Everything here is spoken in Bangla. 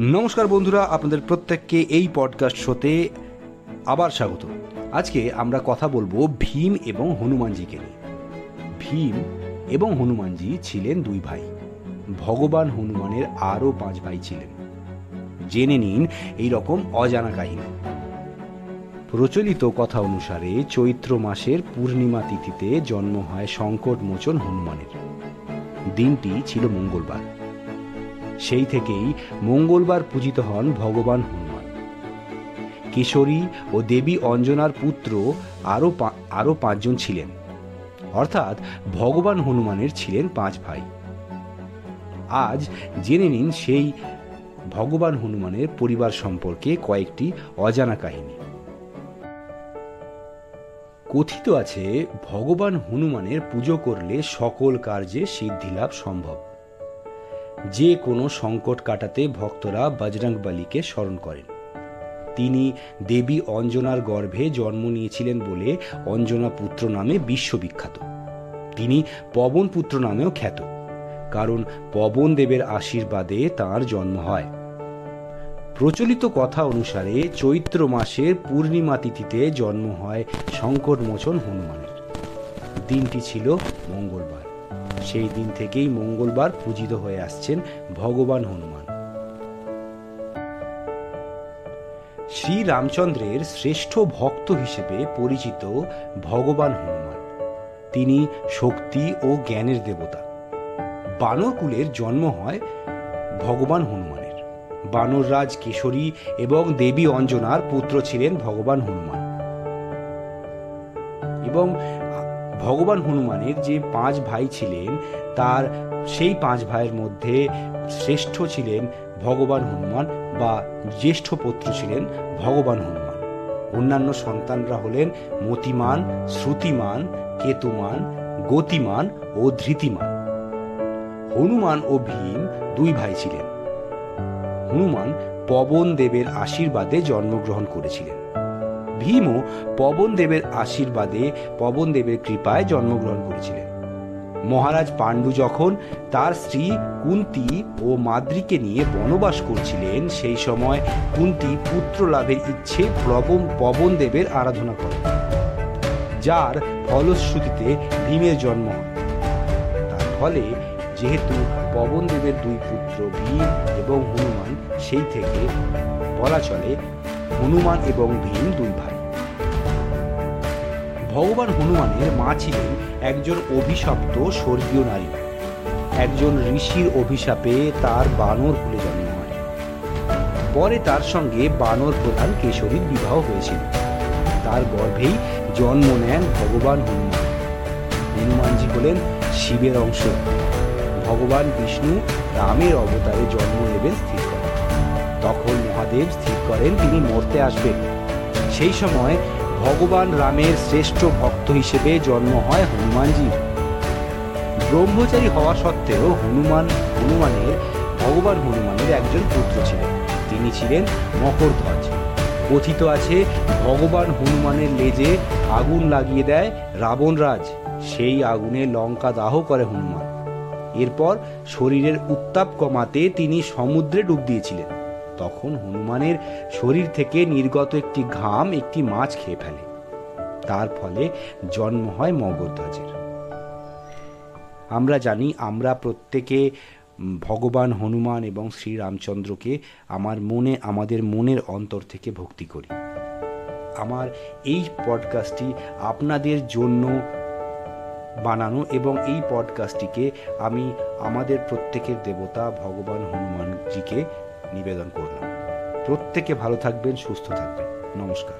নমস্কার বন্ধুরা, আপনাদের প্রত্যেককে এই পডকাস্ট শোতে আবার স্বাগত। আজকে আমরা কথা বলব ভীম এবং হনুমানজিকে নিয়ে। ভীম এবং হনুমানজি ছিলেন দুই ভাই। ভগবান হনুমানের আরও পাঁচ ভাই ছিলেন। জেনে নিন এই রকম অজানা কাহিনী। প্রচলিত কথা অনুসারে চৈত্র মাসের পূর্ণিমা তিথিতে জন্ম হয় সংকট মোচন হনুমানের। দিনটি ছিল মঙ্গলবার। সেই থেকেই মঙ্গলবার পূজিত হন ভগবান হনুমান। কিশোরী ও দেবী অঞ্জনার পুত্র আরও আরও পাঁচজন ছিলেন। অর্থাৎ ভগবান হনুমানের ছিলেন পাঁচ ভাই। আজ জেনে নিন সেই ভগবান হনুমানের পরিবার সম্পর্কে কয়েকটি অজানা কাহিনী। কথিত আছে, ভগবান হনুমানের পুজো করলে সকল কার্যে সিদ্ধিলাভ সম্ভব। যে কোনো সংকট কাটাতে ভক্তরা বজরং বলিকে স্মরণ করেন। তিনি দেবী অঞ্জনার গর্ভে জন্ম নিয়েছিলেন বলে অঞ্জনা পুত্র নামে বিশ্ববিখ্যাত। তিনি পবন পুত্র নামেও খ্যাত, কারণ পবন দেবের আশীর্বাদে তার জন্ম হয়। প্রচলিত কথা অনুসারে চৈত্র মাসের পূর্ণিমা তিথিতে জন্ম হয় সংকটমোচন হনুমানের। দিনটি ছিল মঙ্গলবার। সেই দিন থেকেই মঙ্গলবার পূজিত হয়ে আসছেন ভগবান হনুমান। শ্রী রামচন্দ্রের শ্রেষ্ঠ ভক্ত হিসেবে পরিচিত ভগবান হনুমান। তিনি শক্তি ও জ্ঞানের দেবতা। বানরকুলের জন্ম হয় ভগবান হনুমানের। বানররাজ কেশরী এবং দেবী অঞ্জনার পুত্র ছিলেন ভগবান হনুমান। এবং ভগবান হনুমানের যে পাঁচ ভাই ছিলেন, তার সেই পাঁচ ভাইয়ের মধ্যে শ্রেষ্ঠ ছিলেন ভগবান হনুমান বা জ্যেষ্ঠ পুত্র ছিলেন ভগবান হনুমান। অন্যান্য সন্তানরা হলেন মতিমান, শ্রুতিমান, কেতুমান, গতিমান ও ধৃতিমান। হনুমান ও ভীম দুই ভাই ছিলেন। হনুমান পবন দেবের আশীর্বাদে জন্মগ্রহণ করেছিলেন। ভীমও পবন দেবের আশীর্বাদে পবন দেবের কৃপায় জন্মগ্রহণ করেছিলেন। মহারাজ পাণ্ডু যখন তার স্ত্রী কুন্তি ও মাদ্রিকে নিয়ে বনবাস করছিলেন, সেই সময় কুন্তি পুত্র লাভের ইচ্ছে প্রবন পবন দেবের আরাধনা করেন, যার ফলশ্রুতিতে ভীমের জন্ম হয়। তার ফলে যেহেতু পবন দেবের দুই পুত্র ভীম এবং হনুমান, সেই থেকে বলা চলে হনুমান এবং ভীম দুই ভাই। ভগবান হনুমানের মা ছিলেন একজন অভিশপ্ত স্বর্গীয় নারী। একজন ঋষির অভিশাপে তার বানর কুলে জন্ম হয়। পরে তার সঙ্গে বানর প্রধান কেশরীর বিবাহ হয়েছিল। তার গর্ভেই জন্ম নেন ভগবান হনুমান। হনুমানজি হলেন শিবের অংশ। ভগবান বিষ্ণু রামের অবতারে জন্ম নেবেন স্থির করেন তখন মহাদেব স্থির করেন, তিনি মরতে আসবেন। সেই সময় ভগবান রামের শ্রেষ্ঠ ভক্ত হিসেবে জন্ম হয় হনুমানজির ব্রহ্মচারী হওয়া সত্ত্বেও হনুমান, হনুমানের, ভগবান হনুমানের একজন পুত্র ছিলেন। তিনি ছিলেন মকরধ্বজ। কথিত আছে, ভগবান হনুমানের লেজে আগুন লাগিয়ে দেয় রাবণ রাজ। সেই আগুনে লঙ্কা দাহ করে হনুমান। এরপর শরীরের উত্তাপ কমাতে তিনি সমুদ্রে ডুব দিয়েছিলেন। তখন হনুমানের শরীর থেকে নির্গত একটি ঘাম একটি মাছ খেয়ে ফেলে। তার ফলে জন্ম হয় মগধ্বজের আমরা জানি, আমরা প্রত্যেকে ভগবান হনুমান এবং শ্রীরামচন্দ্রকে আমার মনে, আমাদের মনের অন্তর থেকে ভক্তি করি। আমার এই পডকাস্টটি আপনাদের জন্য বানানো এবং এই পডকাস্টটিকে আমি আমাদের প্রত্যেকের দেবতা ভগবান হনুমানজিকে নিবেদন করলাম। প্রত্যেকে ভালো থাকবেন সুস্থ থাকবেন। নমস্কার।